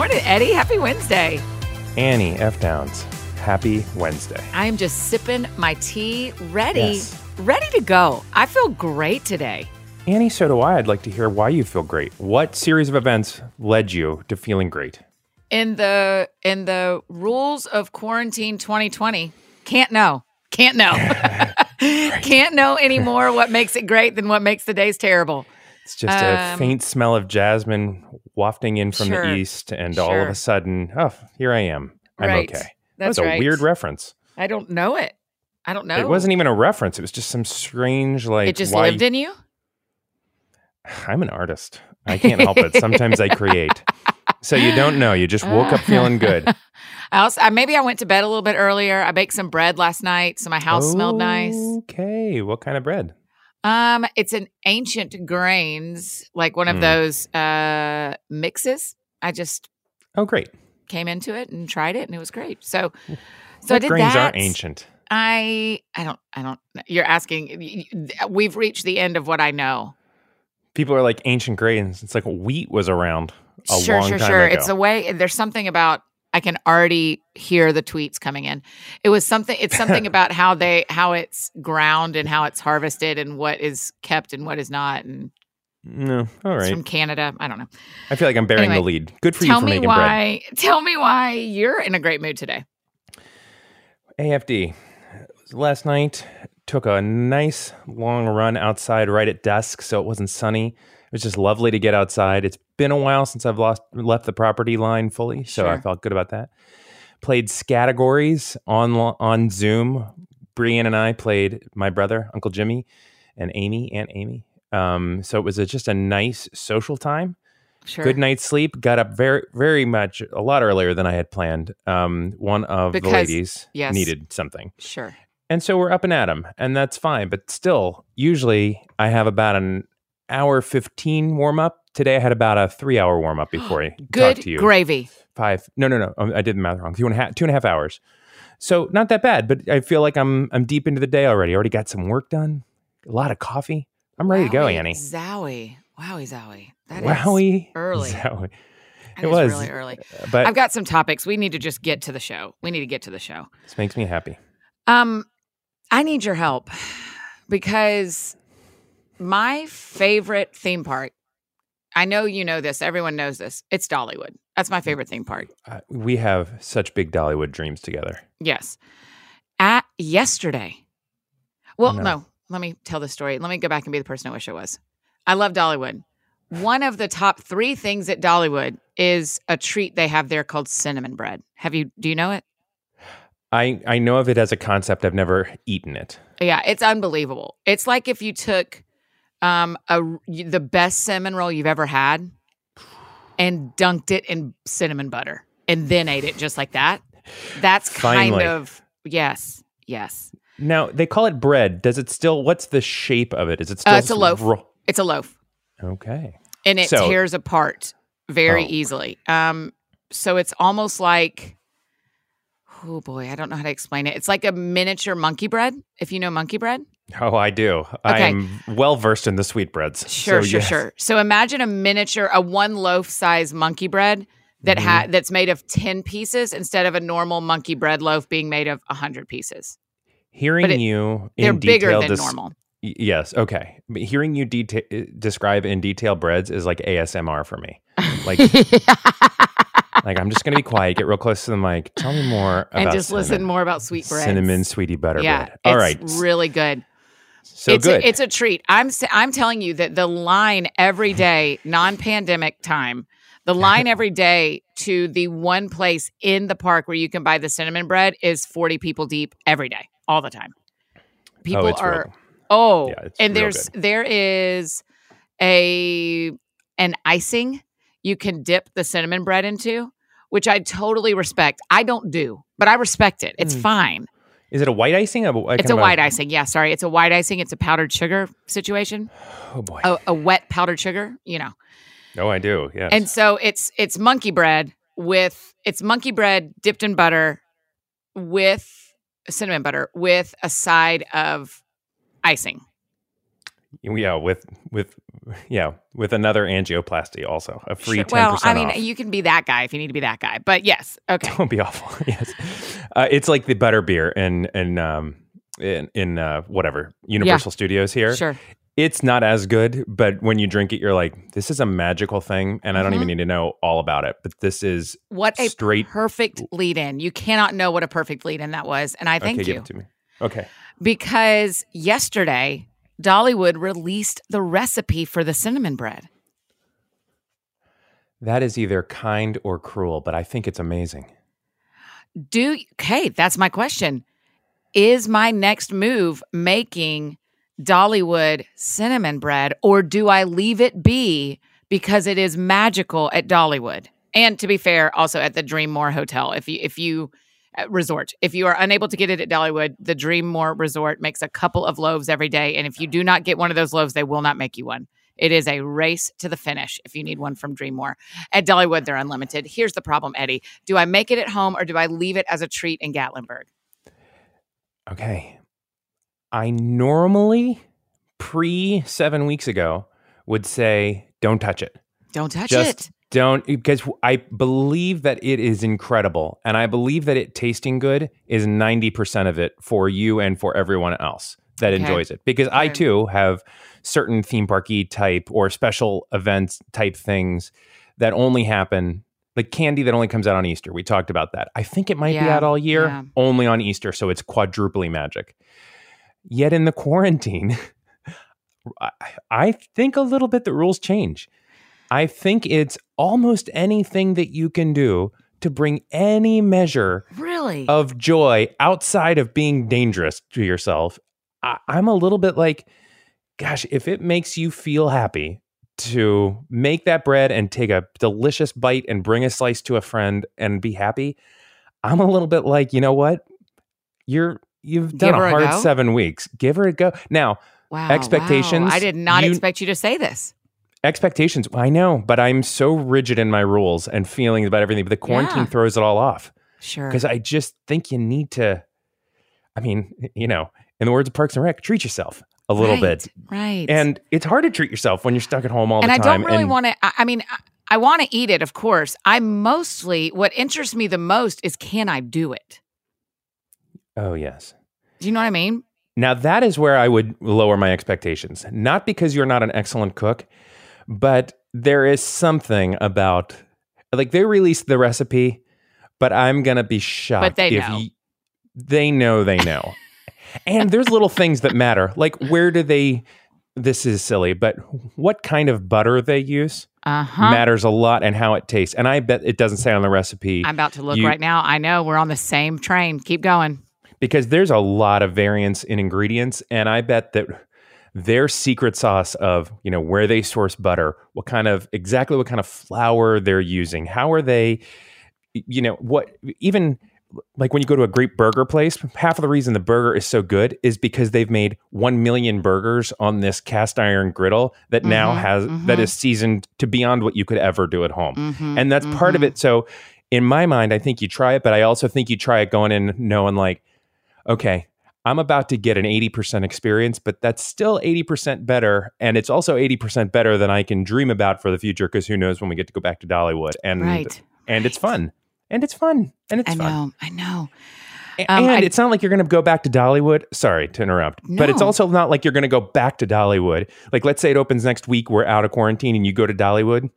Morning, Eddie. Happy Wednesday. Annie F. Downs, happy Wednesday. I am just sipping my tea, ready, Yes. ready to go. I feel great today. Annie, so do I. I'd like to hear why you feel great. What series of events led you to feeling great? In the in the rules of quarantine 2020, can't know. Can't know. can't know anymore what makes it great than what makes the days terrible. It's just a Um, faint smell of jasmine wafting in from Sure. the east, and all of a sudden, oh, here I am. I'm Right. okay. that That's was a right. weird reference. I don't know it. I don't know. It wasn't even a reference. It was just some strange, like, It just why- lived in you. I'm an artist. I can't help it. Sometimes I create. So you don't know. You just woke up feeling good. I also I, maybe I went to bed a little bit earlier. I baked some bread last night, so my house smelled nice. Okay. What kind of bread? Um, it's an ancient grains, like one of Mm. those uh mixes. I just Oh, great. came into it and tried it, and it was great. So, so what I did grains that. are ancient? I I don't I don't. You're asking. We've reached the end of what I know. People are like ancient grains. It's like wheat was around a sure, sure, sure. ago. It's a way. There's something about. I can already hear the tweets coming in. It was something. It's something about how they how it's ground and how it's harvested and what is kept and what is not. And no, all right. it's from Canada. I don't know. I feel like I'm bearing the lead. Good for you tell for me making bread. why. Tell me why you're in a great mood today. AFD. Last night took a nice long run outside right at dusk, so it wasn't sunny. It was just lovely to get outside. It's been a while since I've lost left the property line fully, so I felt good about that. Played categories on on Zoom. Brian and I played my brother, Uncle Jimmy, and Amy, Aunt Amy. Um, so it was a, just a nice social time. Sure. Good night's sleep. Got up very, very much a lot earlier than I had planned. Um, one of Because- the ladies yes. needed something. Sure. And so we're up and at 'em, and that's fine. But still, usually I have about an hour 15 warm up. Today I had about a three hour warm up before I Good talked to you. gravy. Five. No, no, no. Um, I did the math wrong. Two and a half, two and a half hours. So not that bad, but I feel like I'm I'm deep into the day already. Already got some work done. A lot of coffee. I'm ready to go, Wowie Annie. Zowie. Wowie zowie. That is Wowie. early. Zowie. that it is was. really early. But I've got some topics. We need to just get to the show. We need to get to the show. this makes me happy. Um, I need your help because my favorite theme park. I know you know this. Everyone knows this. It's Dollywood. That's my favorite theme park. Uh, we have such big Dollywood dreams together. Yes. At yesterday. Well, No. no. Let me tell the story. Let me go back and be the person I wish I was. I love Dollywood. One of the top three things at Dollywood is a treat they have there called cinnamon bread. Have you? Do you know it? I, I know of it as a concept. I've never eaten it. Yeah, it's unbelievable. It's like if you took um a the best cinnamon roll you've ever had and dunked it in cinnamon butter and then ate it just like that. That's kind Finally. of yes, yes. Now they call it bread. Does it still? What's the shape of it? Is it still? Uh, it's a loaf. ro- It's a loaf okay. and it So- tears apart very Oh. easily. Um so it's almost like oh boy, I don't know how to explain it. It's like a miniature monkey bread, if you know monkey bread. Oh, I do. I'm well versed in the sweetbreads. Sure, So, sure, yes. sure. So imagine a miniature, a one loaf size monkey bread that Mm-hmm. ha- that's made of ten pieces instead of a normal monkey bread loaf being made of hundred pieces. Hearing it- you in They're bigger than des- normal. Yes. Okay. Hearing you deta- describe in detail breads is like ASMR for me. Like, like I'm just gonna be quiet, get real close to the mic. Tell me more about and just listen more about sweet bread. Cinnamon sweetie butter Yeah, bread. All it's right. really good. So it's good. A, it's a treat. I'm I'm telling you that the line every day, non-pandemic time, the line every day to the one place in the park where you can buy the cinnamon bread is 40 people deep every day, all the time. People oh, are real. Oh, Yeah, and there's there is a an icing you can dip the cinnamon bread into, which I totally respect. I don't do, but I respect it. It's Mm. fine. Is it a white icing? A, a It's a white icing. Yeah, sorry. It's a white icing. It's a powdered sugar situation. Oh boy. A, a wet powdered sugar, you know. Oh, I do. Yeah. And so it's it's monkey bread with it's monkey bread dipped in butter with cinnamon butter with a side of icing. Yeah, with with yeah, with another angioplasty also a free Sure. Well, I mean, off. you can be that guy if you need to be that guy. But yes, okay. Don't be awful. yes, uh, it's like the butter beer in in um in in uh, whatever Universal Studios here. Sure. It's not as good, but when you drink it, you're like, this is a magical thing, and I don't Mhm. even need to know all about it. But this is What a straight. perfect lead in. You cannot know what a perfect lead in that was. And I thank okay, you it to me. Okay. because yesterday, Dollywood released the recipe for the cinnamon bread. That is either kind or cruel, but I think it's amazing. Do okay, that's my question. Is my next move making Dollywood cinnamon bread or do I leave it be because it is magical at Dollywood? And to be fair, also at the DreamMore Hotel. If you if you Uh, resort, if you are unable to get it at Dollywood, the DreamMore Resort makes a couple of loaves every day and if you do not get one of those loaves, they will not make you one. It is a race to the finish if you need one from DreamMore. At Dollywood, they're unlimited. Here's the problem, Eddie. Do I make it at home or do I leave it as a treat in Gatlinburg? Okay. I normally, pre seven weeks ago, would say, don't touch it. Don't touch Just it. Don't, because I believe that it is incredible. And I believe that it tasting good is 90% of it for you and for everyone else that Okay. enjoys it. Because I too have certain theme parky type or special events type things that only happen. Like candy that only comes out on Easter. We talked about that. I think it might be Yeah, out all year, yeah. only on Easter. So it's quadruply magic. Yet in the quarantine, I- I think a little bit the rules change. I think it's almost anything that you can do to bring any measure Really? of joy outside of being dangerous to yourself. I, I'm a little bit like, gosh, if it makes you feel happy to make that bread and take a delicious bite and bring a slice to a friend and be happy, I'm a little bit like, you know what? You're you've done a a hard go? seven weeks. Give her a go. Now, wow. expectations, wow. I did not you- expect you to say this. Expectations. I know, but I'm so rigid in my rules and feelings about everything. But the quarantine Yeah. throws it all off Sure. because I just think you need to. I mean, you know, in the words of Parks and Rec, treat yourself a little Right, bit. Right. And it's hard to treat yourself when you're stuck at home all and the time. And I don't really want to. I, I mean, I, I want to eat it, of course. I mostly, what interests me the most is can I do it? oh yes. Do you know what I mean? Now that is where I would lower my expectations. Not because you're not an excellent cook, but there is something about like they released the recipe, but I'm gonna be shocked but they if know. y- they know they know. and there's little things that matter. Like where do they this is silly, but what kind of butter they use Uh huh. matters a lot and how it tastes. And I bet it doesn't say on the recipe I'm about to look You- right now. I know we're on the same train. Keep going. because there's a lot of variance in ingredients and i bet that their secret sauce of you know where they source butter what kind of exactly what kind of flour they're using how are they you know what even like when you go to a great burger place half of the reason the burger is so good is because they've made 1 million burgers on this cast iron griddle that now Mhm, has that mhm. is seasoned to beyond what you could ever do at home Mhm, and that's part of mhm. it. So, in my mind, I think you try it, but I also think you try it going in knowing like, okay, I'm about to get an 80% experience, but that's still 80% better. And it's also 80% better than I can dream about for the future because who knows when we get to go back to Dollywood. And Right. and it's fun. And it's fun. And it's I fun. know. I know. Um, and I- it's not like you're going to go back to Dollywood. Sorry to interrupt, but it's also not like you're going to go back to Dollywood. Like, let's say it opens next week, we're out of quarantine, and you go to Dollywood.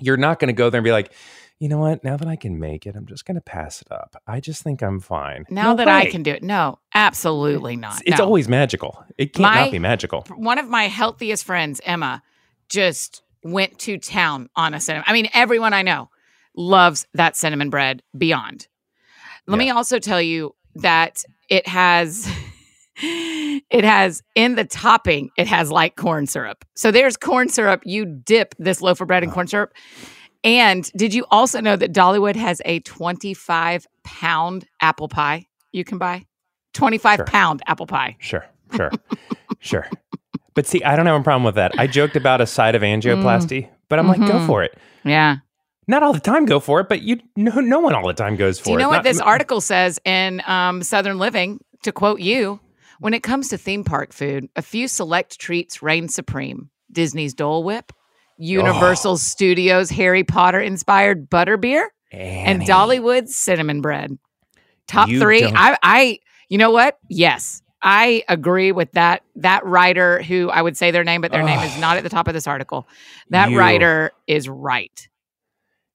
You're not going to go there and be like, you know what? Now that I can make it, I'm just going to pass it up. I just think I'm fine. Now No that I can do it. No, absolutely not. It's, it's No. always magical. It can't My- not be magical. one of my healthiest friends, Emma, just went to town on a cinnamon. I mean, everyone I know loves that cinnamon bread beyond. Let me also tell you that it has it has in the topping it has like corn syrup. So there's corn syrup. You dip this loaf of bread in corn syrup. And did you also know that Dollywood has a 25 pound apple pie you can buy? 25 Sure. pound apple pie. Sure, sure, sure. But see, I don't have a problem with that. I joked about a side of angioplasty, but I'm like, go Mhm. for it. Yeah. Not all the time, go for it. But you, no, no one all the time goes for Do you it. know what Not- this article says in um, Southern Living? To quote you, When it comes to theme park food, a few select treats reign supreme Disney's Dole Whip, Universal oh. Studios Harry Potter inspired butterbeer, and Dollywood cinnamon bread. Top You 3 don't- I I you know what? Yes. I agree with that that writer who I would say their name but their name is not at the top of this article. That You- writer is right.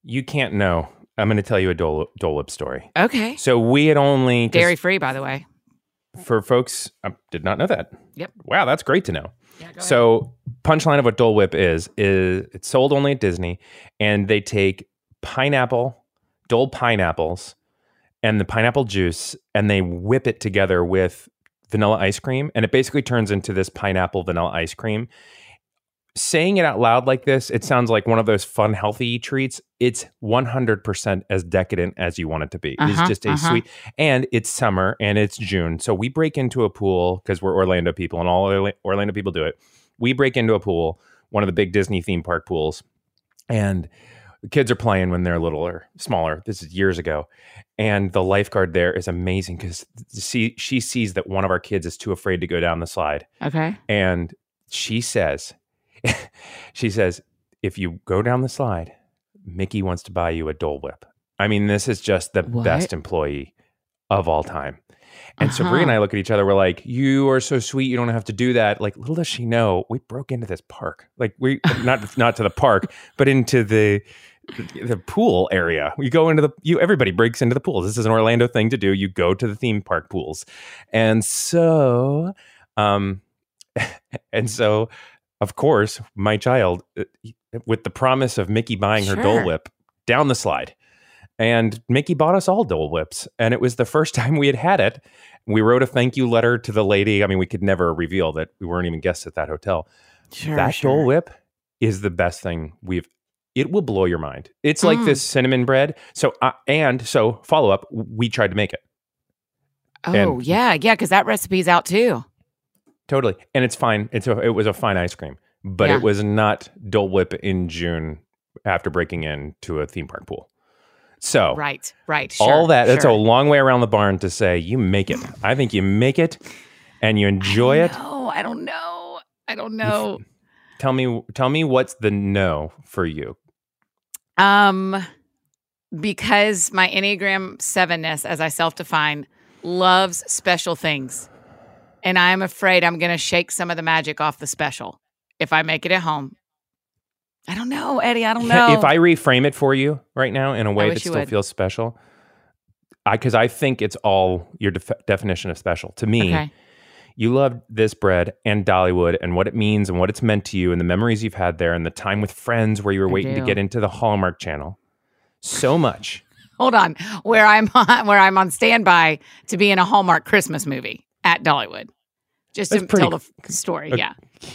You can't know. I'm going to tell you a Dole, Dole story. Okay. So we had only Dairy free by the way. For folks. I did not know that. Yep. Wow, that's great to know. Yeah, go So punchline of what Dole Whip is is it's sold only at Disney, and they take pineapple, Dole pineapples, and the pineapple juice, and they whip it together with vanilla ice cream, and it basically turns into this pineapple vanilla ice cream. Saying it out loud like this, it sounds like one of those fun, healthy treats. It's 100% as decadent as you want it to be. Uh-huh, it's just a uh-huh. sweet, and it's summer and it's June. So we break into a pool because we're Orlando people and all Orla- Orlando people do it. We break into a pool, one of the big Disney theme park pools, and the kids are playing when they're little or smaller. This is years ago. And the lifeguard there is amazing because she, she sees that one of our kids is too afraid to go down the slide. Okay. And she says, she says, if you go down the slide, Mickey wants to buy you a Dole Whip. I mean, this is just the What? best employee of all time. And Uh-huh. Brie and I look at each other. We're like, "You are so sweet. You don't have to do that." Like, little does she know, we broke into this park. Like, we not not to the park, but into the the pool area. You go into the you. Everybody breaks into the pools. This is an Orlando thing to do. You go to the theme park pools, and so, um, and so, of course, my child, uh, with the promise of Mickey buying her Dole Whip down the slide. And Mickey bought us all Dole Whips. And it was the first time we had had it. We wrote a thank you letter to the lady. I mean, we could never reveal that we weren't even guests at that hotel. Sure. that sure. Dole Whip is the best thing we've. It will blow your mind. It's like Mm. this cinnamon bread. So, uh, and so follow up, we tried to make it. Oh, and- yeah, yeah, because that recipe's out too. Totally. And it's fine. It's a, it was a fine ice cream, but Yeah. it was not Dole Whip in June after breaking into a theme park pool. So, Right, right. Sure, all that, that's a long way around the barn to say you make it. I think you make it and you enjoy it. No, I don't know. I don't know. Tell me, tell me what's the no for you? Um, because my Enneagram sevenness, as I self define, loves special things. And I'm afraid I'm going to shake some of the magic off the special if I make it at home. I don't know, Eddie. I don't know. If I reframe it for you right now in a way that still would. feels special, I because I think it's all your def- definition of special. To me, okay. you love this bread and Dollywood and what it means and what it's meant to you and the memories you've had there and the time with friends where you were I waiting to get into the Hallmark Channel so much. Hold on. Where I'm on, where I'm on standby to be in a Hallmark Christmas movie at Dollywood. Just to That's pretty- tell the story. Yeah.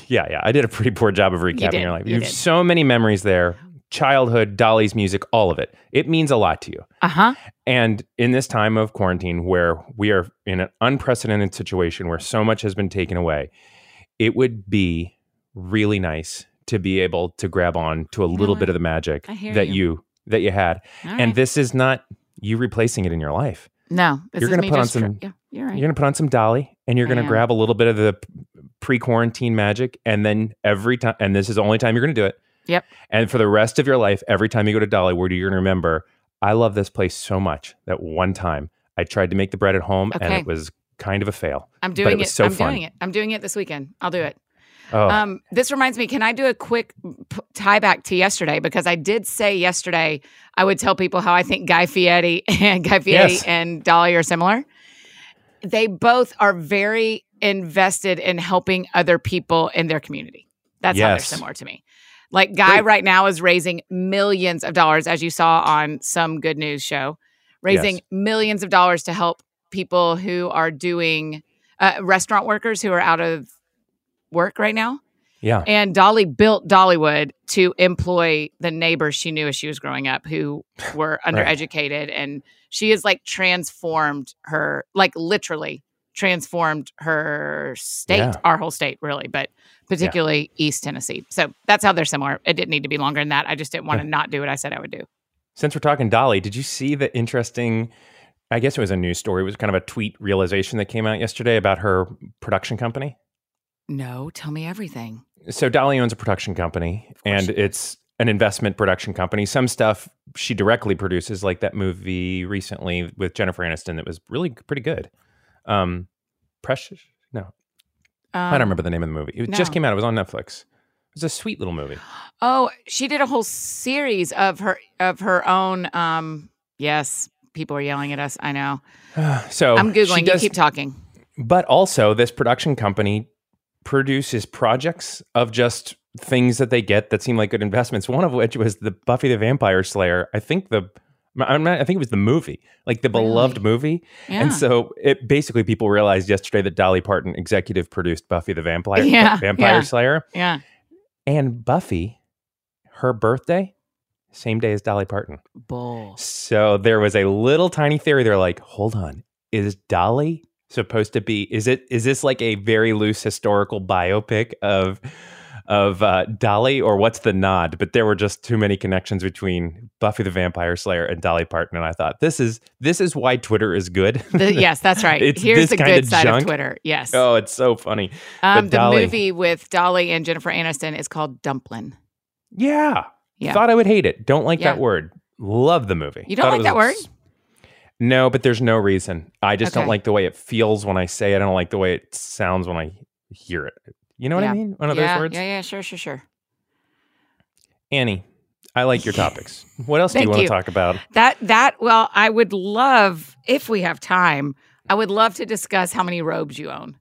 Yeah, yeah. I did a pretty poor job of recapping did, your life. you You have did. so many memories there. Childhood, Dolly's music, all of it. It means a lot to you. Uh huh. And in this time of quarantine where we are in an unprecedented situation where so much has been taken away, it would be really nice to be able to grab on to a little bit of the magic that you. you that you had. All And right. this is not you replacing it in your life. No, you're gonna put on some- yeah, you're right. You're going to put on some Dolly and you're going to grab a little bit of the pre quarantine magic. And then every time, and this is the only time you're going to do it. Yep. And for the rest of your life, every time you go to Dollywood, you're going to remember, I love this place so much that one time I tried to make the bread at home and it was kind of a fail. I'm it doing was it. so I'm fun. doing it. I'm doing it this weekend. I'll do it. Oh, Um, this reminds me. Can I do a quick p- tie back to yesterday? Because I did say yesterday I would tell people how I think Guy Fieri and Guy Fieri Yes. and Dolly are similar. They both are very invested in helping other people in their community. That's how they're similar to me. Like Guy Great. right now is raising millions of dollars, as you saw on some good news show, raising Yes. millions of dollars to help people who are doing uh, restaurant workers who are out of work right now. yeah. And Dolly built Dollywood to employ the neighbors she knew as she was growing up who were undereducated. And she has like transformed her, like literally transformed her state, Yeah. our whole state, really, but particularly East Tennessee. So that's how they're similar. It didn't need to be longer than that. I just didn't want to not do what I said I would do. Since we're talking Dolly, did you see the interesting I guess it was a news story. It was kind of a tweet realization that came out yesterday about her production company. No, tell me everything. So Dolly owns a production company, and it's an investment production company. Some stuff she directly produces, like that movie recently with Jennifer Aniston that was really pretty good. Um, Precious? No, Um, I don't remember the name of the movie. It just came out. It was on Netflix. It was a sweet little movie. Oh, she did a whole series of her of her own. Um, yes, people are yelling at us. I know. So I'm googling. You keep talking. but also this production company produces projects of just things that they get that seem like good investments. One of which was the Buffy the Vampire Slayer. I think the I'm not, I think it was the movie, like the Really? beloved movie. Yeah. And so it basically people realized yesterday that Dolly Parton executive produced Buffy the Vampire Yeah, Vampire yeah. Slayer yeah. and Buffy her birthday same day as Dolly Parton. Bull. So there was a little tiny theory. They're like, hold on, is Dolly supposed to be? Is it? Is this like a very loose historical biopic of of uh, Dolly, or what's the nod? But there were just too many connections between Buffy the Vampire Slayer and Dolly Parton, and I thought this is this is why Twitter is good. The, yes, that's right. It's Here's the good side junk. of Twitter. Yes. oh, it's so funny. um, the movie with Dolly and Jennifer Aniston is called Dumplin. Yeah, Yeah. thought I would hate it. Don't like Yeah. that word. Love the movie. You don't Thought like that was- No, but there's no reason. I just don't like the way it feels when I say it. I don't like the way it sounds when I hear it. You know what Yeah. I mean? One of yeah, those words. yeah, yeah, sure, sure, sure. Annie, I like your topics. What else do you want you. to talk about? That that well, I would love if we have time. I would love to discuss how many robes you own.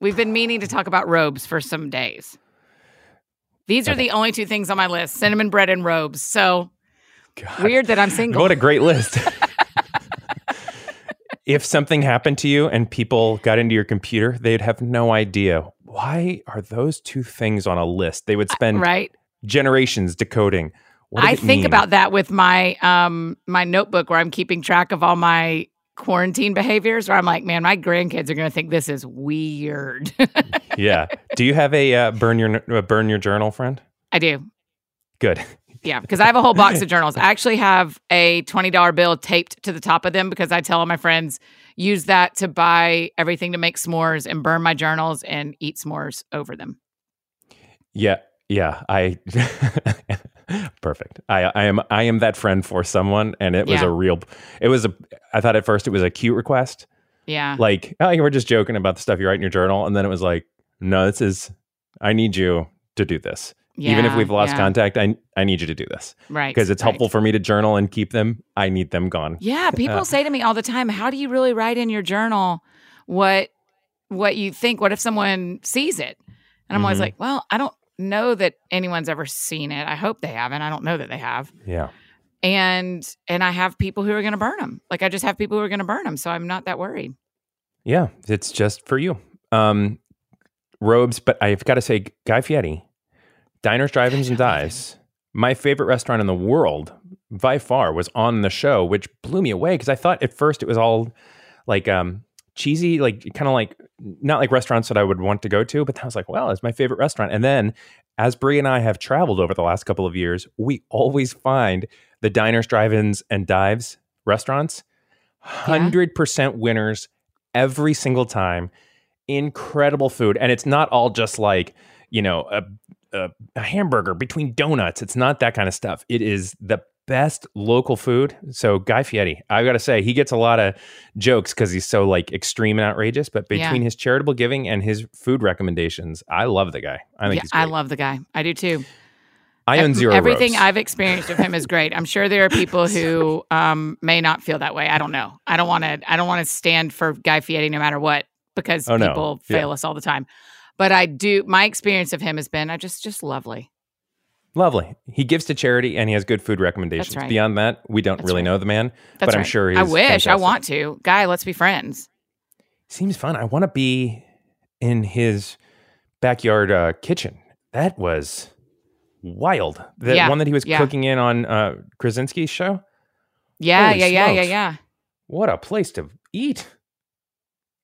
We've been meaning to talk about robes for some days. These are Okay. the only two things on my list: cinnamon bread and robes. So God, weird that I'm single. What a great list. if something happened to you and people got into your computer, they'd have no idea. Why are those two things on a list? They would spend right? generations decoding. I think mean? about that with my um my notebook where I'm keeping track of all my quarantine behaviors. Where I'm like, man, my grandkids are going to think this is weird. yeah. Do you have a uh, burn your uh, burn your journal friend? I do. Good. Yeah, because I have a whole box of journals. I actually have a $20 bill taped to the top of them because I tell all my friends use that to buy everything to make s'mores and burn my journals and eat s'mores over them. Yeah, yeah. I perfect. I I am I am that friend for someone, and it was Yeah. a real. It was a. I thought at first it was a cute request, Yeah. like oh, you were just joking about the stuff you write in your journal, and then it was like, no, this is. I need you to do this, even if we've lost yeah. contact. I I need you to do this Right. because it's right. helpful for me to journal and keep them. I need them gone. Yeah, people Uh, say to me all the time, "How do you really write in your journal what what you think? What if someone sees it?" And I'm always Mhm. like, "Well, I don't know that anyone's ever seen it. I hope they haven't. I don't know that they have." Yeah. And and I have people who are going to burn them. Like I just have people who are going to burn them, so I'm not that worried. Yeah, it's just for you. Um, robes, but I've got to say, Guy Fieri, Diners, Drive-ins, and Dives, my favorite restaurant in the world by far was on the show, which blew me away because I thought at first it was all like um, cheesy, like kind of like not like restaurants that I would want to go to, but I was like, well, it's my favorite restaurant. And then as Brie and I have traveled over the last couple of years, we always find the Diners, Drive-ins, and Dives restaurants, hundred percent winners every single time. Incredible food, and it's not all just like you know a, a, a hamburger between donuts. It's not that kind of stuff. It is the best local food. So Guy Fieri, I got to say, he gets a lot of jokes because he's so like extreme and outrageous. But Yeah. between his charitable giving and his food recommendations, I love the guy. I think yeah, I love the guy. I do too. I own zero. Everything robes. I've experienced of him is great. I'm sure there are people who um, may not feel that way. I don't know. I don't want to. I don't want to stand for Guy Fieri no matter what because Oh, no. people Yeah. fail us all the time. But I do. My experience of him has been I just just lovely. Lovely. He gives to charity and he has good food recommendations. right. Beyond that, we don't That's really right. know the man, That's but I'm right. sure he's I wish. I want to. Guy, let's be friends. Seems fun. I want to be in his backyard uh, kitchen. That was wild. The Yeah, one that he was yeah. cooking in on uh, Krasinski's show. Yeah, Holy yeah, yeah, yeah, yeah. What a place to eat.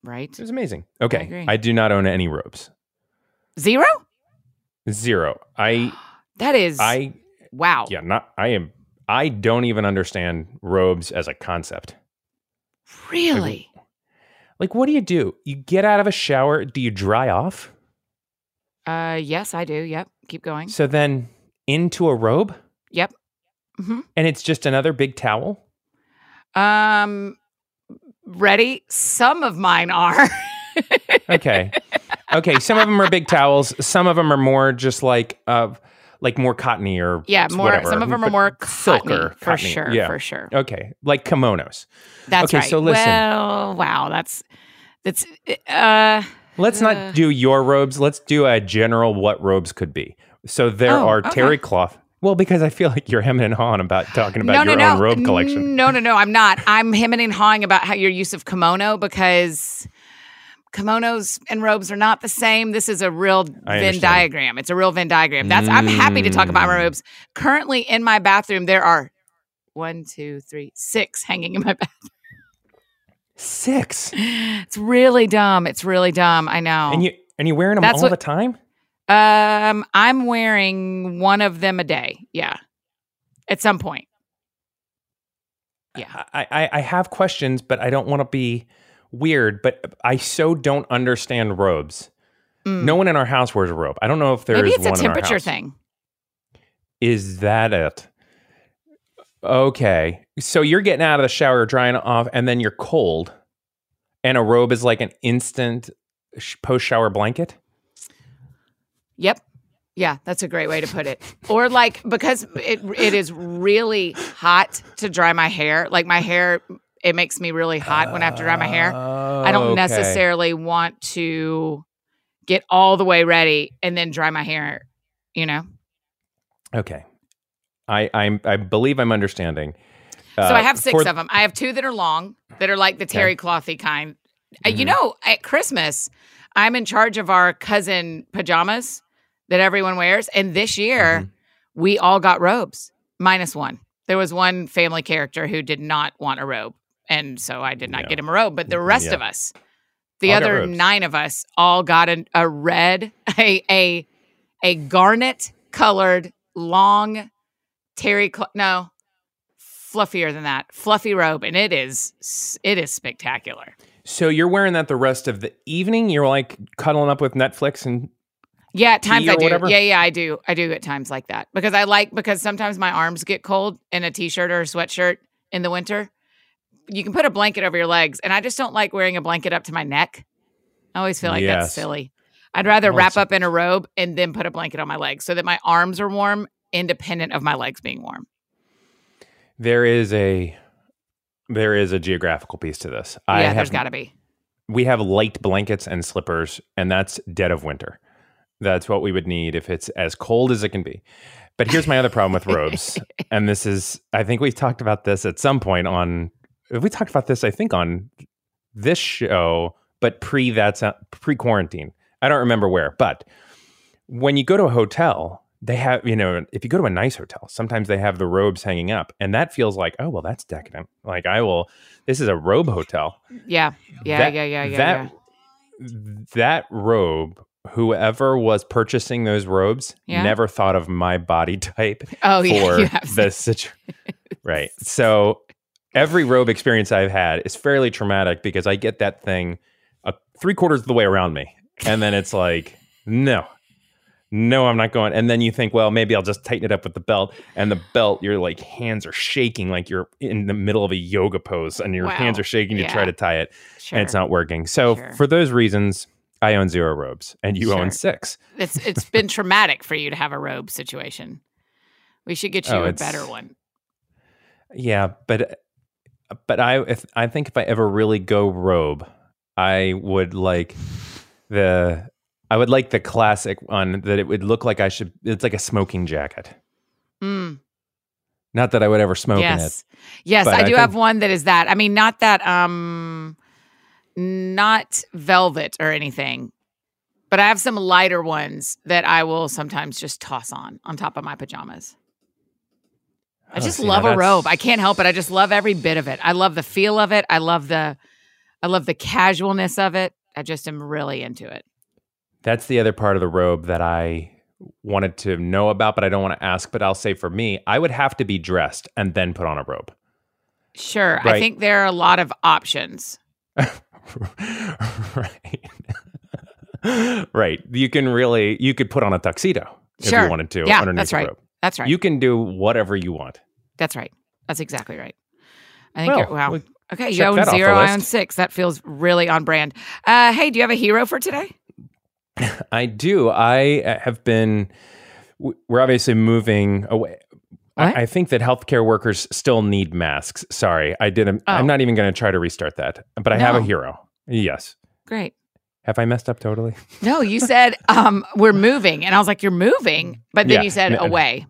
Right. It was amazing. Okay. agree. I do not own any robes. Zero. Zero. I, That is I, wow. yeah, not, I am, I don't even understand robes as a concept. Really? Like, what do you do? You get out of a shower. Do you dry off? Uh, yes, I do. Yep. Keep going. So then into a robe, Yep. hmm and it's just another big towel. Um, ready? Some of mine are. Okay, okay. Some of them are big towels. Some of them are more just like uh, like more cottony or yeah, more. whatever. Some of them are But more cottony, or for cottony. sure. Yeah. For sure. Okay, like kimonos. That's Okay, right. so listen. Well, wow. That's that's. Uh, Let's Uh. not do your robes. Let's do a general what robes could be. So there Oh, are okay. terry cloth. Well, because I feel like you're hemming and hawing about talking about no, your no, own no. robe collection. No, no, no. I'm not. I'm hemming and hawing about how your use of kimono because kimonos and robes are not the same. This is a real Venn diagram. It's a real Venn diagram. That's. I'm happy to talk about my Mm. robes. Currently in my bathroom, there are one, two, three, six hanging in my bathroom. Six, It's really dumb. It's really dumb. I know. and you and you wearing them That's all what- the time. Um, I'm wearing one of them a day. Yeah, at some point. Yeah. I, I I have questions, but I don't want to be weird. But I so don't understand robes. Mm. No one in our house wears a robe. I don't know if there's Maybe it's a one in our temperature thing. Is that it? Okay. So you're getting out of the shower, drying off, and then you're cold, and a robe is like an instant post shower blanket. Yep. Yeah, that's a great way to put it. Or like because it it is really hot to dry my hair. Like my hair, it makes me really hot when I have to dry my hair. I don't Oh, okay. necessarily want to get all the way ready and then dry my hair. You know. Okay. I I'm, I believe I'm understanding. So Uh, I have six for- of them. I have two that are long, that are like the terry clothy kind. Uh, You Mhm. know, at Christmas, I'm in charge of our cousin pajamas that everyone wears. And this year, Mhm. we all got robes, minus one. There was one family character who did not want a robe. And so I did not Yeah. get him a robe. But the mm, rest Yeah. of us, the All other nine of us, all got a, a red, a, a, a garnet colored, long terry, cl- no, fluffier than that, fluffy robe. And it is, it is spectacular. So you're wearing that the rest of the evening. You're like cuddling up with Netflix and Yeah, at times I do. whatever? Yeah, yeah, I do. I do at times like that because I like because sometimes my arms get cold in a t-shirt or a sweatshirt in the winter. You can put a blanket over your legs, and I just don't like wearing a blanket up to my neck. I always feel like that's silly. I'd rather wrap up in a robe and then put a blanket on my legs so that my arms are warm, independent of my legs being warm. there is a there is a geographical piece to this. I yeah, have there's got to be. we have light blankets and slippers, and that's dead of winter. That's what we would need if it's as cold as it can be. But here's my other problem with robes, and this is I think we've talked about this at some point on Uh, we talked about this I think on this show, but pre that's uh, pre quarantine. I don't remember where, but when you go to a hotel, they have you know if you go to a nice hotel, sometimes they have the robes hanging up, and that feels like oh well that's decadent. Like I will, this is a robe hotel Yeah, yeah, that- yeah, yeah, yeah. that that robe whoever was purchasing those robes Yeah. never thought of my body type. Oh for have the situation right so every robe experience i've had is fairly traumatic because i get that thing uh, three quarters of the way around me and then it's like no no i'm not going and then you think well maybe i'll just tighten it up with the belt and the belt your like hands are shaking like you're in the middle of a yoga pose and your Wow. hands are shaking to try to tie it sure. and it's not working. So Sure. for those reasons, I own zero robes, and you Sure. own six. It's it's been traumatic for you to have a robe situation. We should get you Oh, a better one. Yeah, but but I if I think if I ever really go robe, I would like the I would like the classic one that it would look like I should. It's like a smoking jacket. Mm, Not that I would ever smoke in it. yes, yes, I I do think- have one that is that. I mean, not that um, not velvet or anything, but I have some lighter ones that I will sometimes just toss on on top of my pajamas. I Oh, just see, now love a robe. I can't help it. I just love every bit of it. I love the feel of it. I love the I love the casualness of it. I just am really into it. That's the other part of the robe that I wanted to know about, but I don't want to ask. But I'll say for me, I would have to be dressed and then put on a robe. Sure. Right? I think there are a lot of options. right. right. You can really you could put on a tuxedo if Sure. you wanted to Yeah, underneath that's the right. robe. That's right. You can do whatever you want. That's right. That's exactly right. I think Well, wow. okay, you own that off the zero, I own six. That feels really on brand. Uh, hey, do you have a hero for today? I do. I uh, have been. We're obviously moving away. I, I think that healthcare workers still need masks. Sorry, I didn't. Oh. I'm not even going to try to restart that. But I have a hero. Yes. Great. Have I messed up totally? No, you said um, we're moving, and I was like, "You're moving," but then Yeah. you said away.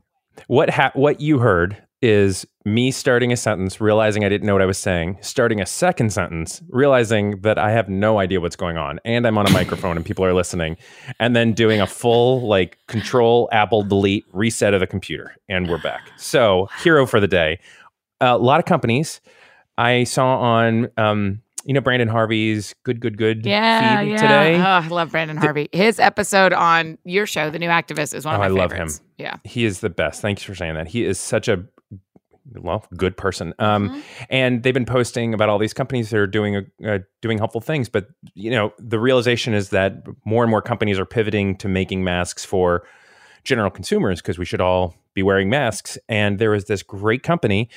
What ha- what you heard is me starting a sentence, realizing I didn't know what I was saying, starting a second sentence, realizing that I have no idea what's going on, and I'm on a microphone and people are listening, and then doing a full like control Apple delete reset of the computer, and we're back. So hero for the day. a lot of companies I saw on um, you know Branden Harvey's Good Good Good Yeah, feed yeah. today. Oh, I love Brandon Harvey. His episode on your show, The New Activist, is one of Oh, my I love him. Yeah. he is the best. Thanks for saying that. He is such a well good person. Um, Mhm. and they've been posting about all these companies that are doing uh, doing helpful things. But you know, the realization is that more and more companies are pivoting to making masks for general consumers because we should all be wearing masks. And there is this great company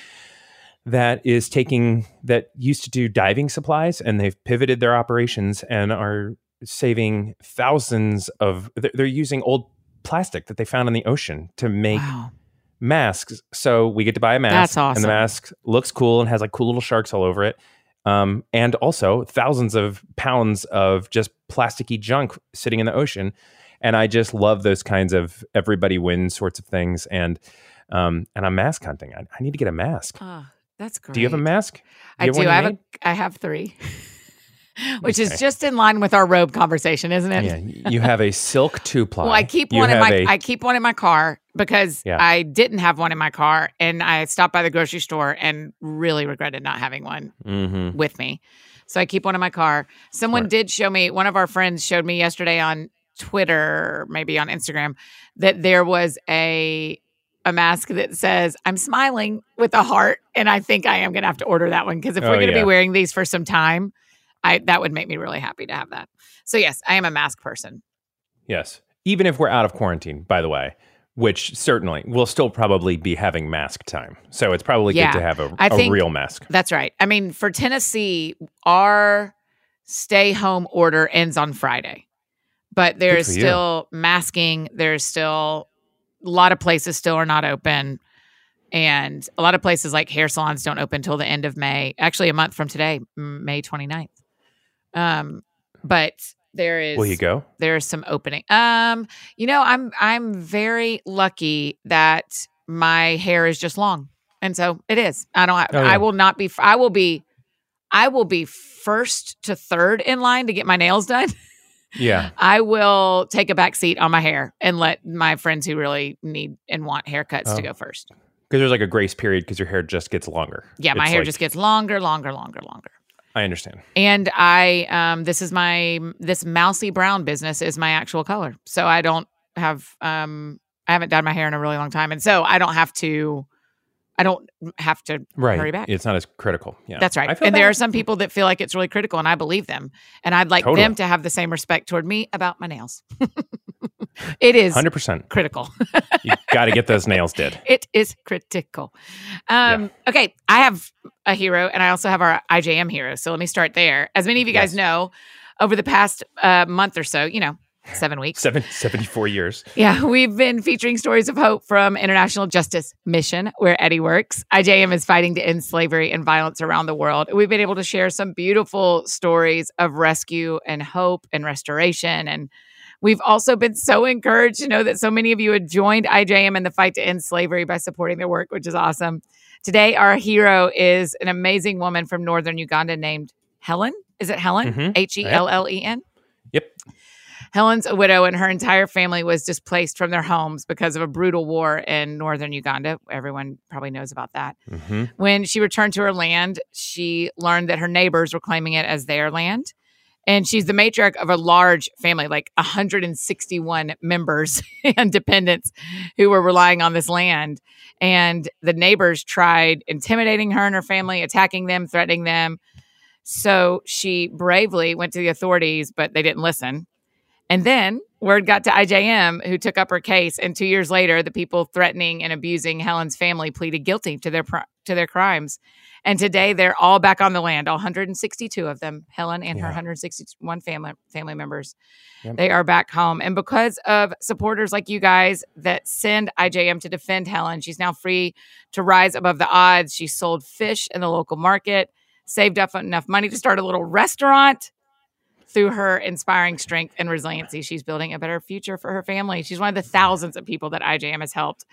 that is taking that used to do diving supplies and they've pivoted their operations and are saving thousands of they're they're using old plastic that they found in the ocean to make Wow. masks. So we get to buy a mask, That's awesome. and the mask looks cool and has like cool little sharks all over it. Um, and also thousands of pounds of just plasticky junk sitting in the ocean. And I just love those kinds of everybody wins sorts of things. And um, and I'm mask hunting. I, I need to get a mask. Oh, that's great. Do you have a mask? I do. I have made? a, I have three, which is just in line with our robe conversation, isn't it? Yeah, you have a silk two ply. Well, I keep You one in my a- I keep one in my car because Yeah. I didn't have one in my car, and I stopped by the grocery store and really regretted not having one Mhm. with me. So I keep one in my car. Someone Smart. did show me. One of our friends showed me yesterday on Twitter, maybe on Instagram, that there was a a mask that says "I'm smiling" with a heart, and I think I am going to have to order that one because if Oh, we're going to yeah. be wearing these for some time, I that would make me really happy to have that. So yes, I am a mask person. Yes. Even if we're out of quarantine, by the way, which certainly we'll still probably be having mask time. So it's probably Yeah. good to have a, a think- real mask. That's right. I mean, for Tennessee, our stay home order ends on Friday, but there's you. still masking. There's still a lot of places still are not open. And a lot of places like hair salons don't open until the end of May, actually, a month from today, May 29th. Um, but there is Will you go? there's some opening. Um, you know, I'm I'm very lucky that my hair is just long, and so it is. I don't. Oh, yeah. I will not be. I will be. I will be first to third in line to get my nails done. Yeah. I will take a back seat on my hair and let my friends who really need and want haircuts Oh. to go first. Because there's like a grace period because your hair just gets longer. Yeah, my It's hair like- just gets longer, longer, longer, longer. I understand. And I, um, this is my this mousy brown business is my actual color, so I don't have, um, I haven't dyed my hair in a really long time, and so I don't have to, I don't have to Right. hurry back. It's not as critical. Yeah. That's right. And there are some people that feel like it's really critical, and I believe them, and I'd like Totally. them to have the same respect toward me about my nails. it is 100%. critical. You got to get those nails did. It is critical. Um, Okay, I have a hero, and I also have our IJM hero. So let me start there. As many of you guys Yes. know, over the past uh, month or so, you know, seven weeks, Seven, 74 years. yeah, we've been featuring stories of hope from International Justice Mission, where Eddie works. IJM is fighting to end slavery and violence around the world. We've been able to share some beautiful stories of rescue and hope and restoration. And we've also been so encouraged to know that so many of you had joined IJM in the fight to end slavery by supporting their work, which is awesome. Today, our hero is an amazing woman from northern Uganda named Helen. Is it Helen? Mhm. H E L L E N? Yep. Helen's a widow, and her entire family was displaced from their homes because of a brutal war in northern Uganda. Everyone probably knows about that. hmm When she returned to her land, she learned that her neighbors were claiming it as their land. And she's the matriarch of a large family, like 161 members and dependents who were relying on this land. And the neighbors tried intimidating her and her family, attacking them, threatening them. So she bravely went to the authorities, but they didn't listen. And then word got to IJM, who took up her case. And two years later, the people threatening and abusing Helen's family pleaded guilty to their to their crimes. And today, they're all back on the land. All 162 of them, Helen and yeah. her 161 family family members, yep. they are back home. And because of supporters like you guys that send IJM to defend Helen, she's now free to rise above the odds. She sold fish in the local market, saved up enough money to start a little restaurant through her inspiring strength and resiliency, she's building a better future for her family. She's one of the thousands of people that IJM has helped.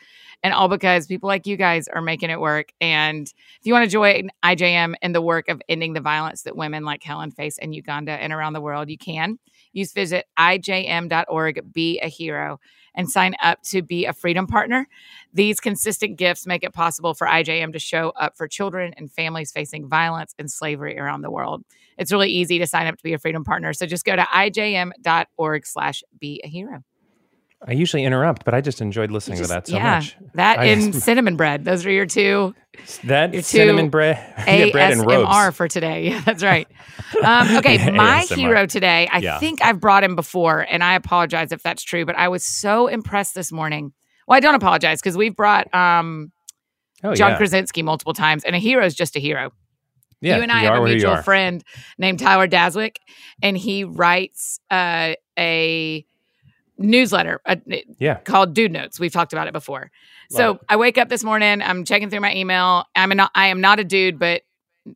And all because people like you guys are making it work. And if you want to join IJM in the work of ending the violence that women like Helen face in Uganda and around the world, you can. Use visit ijm.org, be a hero, and sign up to be a freedom partner. These consistent gifts make it possible for IJM to show up for children and families facing violence and slavery around the world. It's really easy to sign up to be a freedom partner. So just go to ijm.org slash be a hero. I usually interrupt, but I just enjoyed listening just, to that so yeah, much. That I, and cinnamon bread. Those are your two. That your two cinnamon bread, yeah, bread and robes. for today. Yeah, that's right. Um, okay, my hero today. I yeah. think I've brought him before, and I apologize if that's true. But I was so impressed this morning. Well, I don't apologize because we've brought um, oh, John Krasinski multiple times, and a hero is just a hero. Yeah, you and I have a mutual friend named Tyler Daswick, and he writes uh, a newsletter uh, yeah. called Dude Notes. We've talked about it before. Love so it. I wake up this morning, I'm checking through my email. I'm not, I am not a dude, but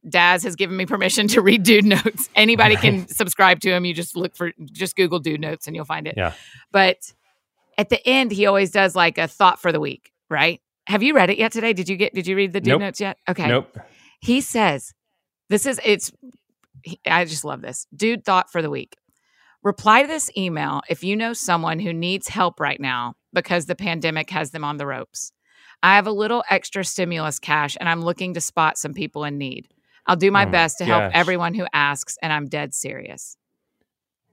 Daz has given me permission to read Dude Notes. Anybody right. can subscribe to him. You just look for, just Google Dude Notes and you'll find it. Yeah. But at the end, he always does like a thought for the week, right? Have you read it yet today? Did you get, did you read the Dude nope. Notes yet? Okay. Nope. He says, this is, it's, I just love this. Dude thought for the week. Reply to this email if you know someone who needs help right now because the pandemic has them on the ropes. I have a little extra stimulus cash and I'm looking to spot some people in need. I'll do my oh best to gosh. help everyone who asks, and I'm dead serious.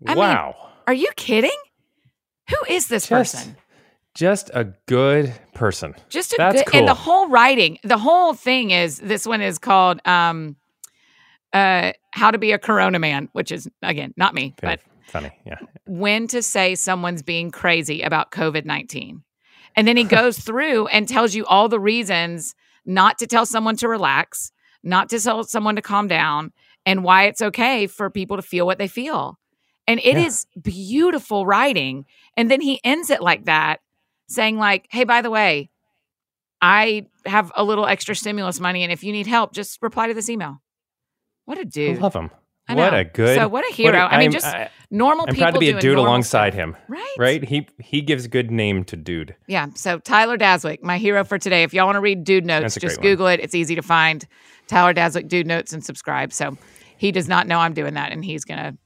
I wow. Mean, are you kidding? Who is this just, person? Just a good person. Just a That's good cool. and the whole writing, the whole thing is this one is called um uh how to be a corona man, which is again not me, but funny. Yeah. When to say someone's being crazy about COVID 19. And then he goes through and tells you all the reasons not to tell someone to relax, not to tell someone to calm down, and why it's okay for people to feel what they feel. And it yeah. is beautiful writing. And then he ends it like that, saying, like, hey, by the way, I have a little extra stimulus money. And if you need help, just reply to this email. What a dude. I love him. What a good. So what a hero. What a, I mean, just I, normal I'm people. I'm proud to be a dude alongside stuff. him. Right. Right. He he gives good name to dude. Yeah. So Tyler Daswick, my hero for today. If y'all want to read Dude Notes, just Google one. it. It's easy to find. Tyler Daswick, Dude Notes, and subscribe. So he does not know I'm doing that, and he's gonna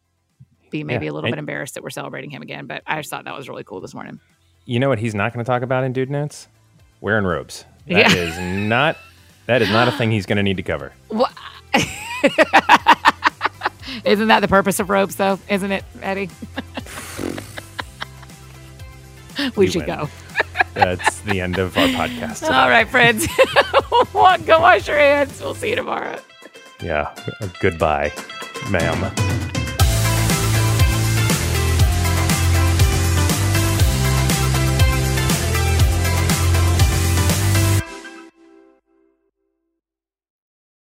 be maybe yeah. a little and, bit embarrassed that we're celebrating him again. But I just thought that was really cool this morning. You know what he's not going to talk about in Dude Notes? Wearing robes. That yeah. is not. That is not a thing he's going to need to cover. Well, Isn't that the purpose of robes, though? Isn't it, Eddie? we, should win. go. That's the end of our podcast. Today. All right, friends. go wash your hands. We'll see you tomorrow. Yeah. Goodbye, ma'am.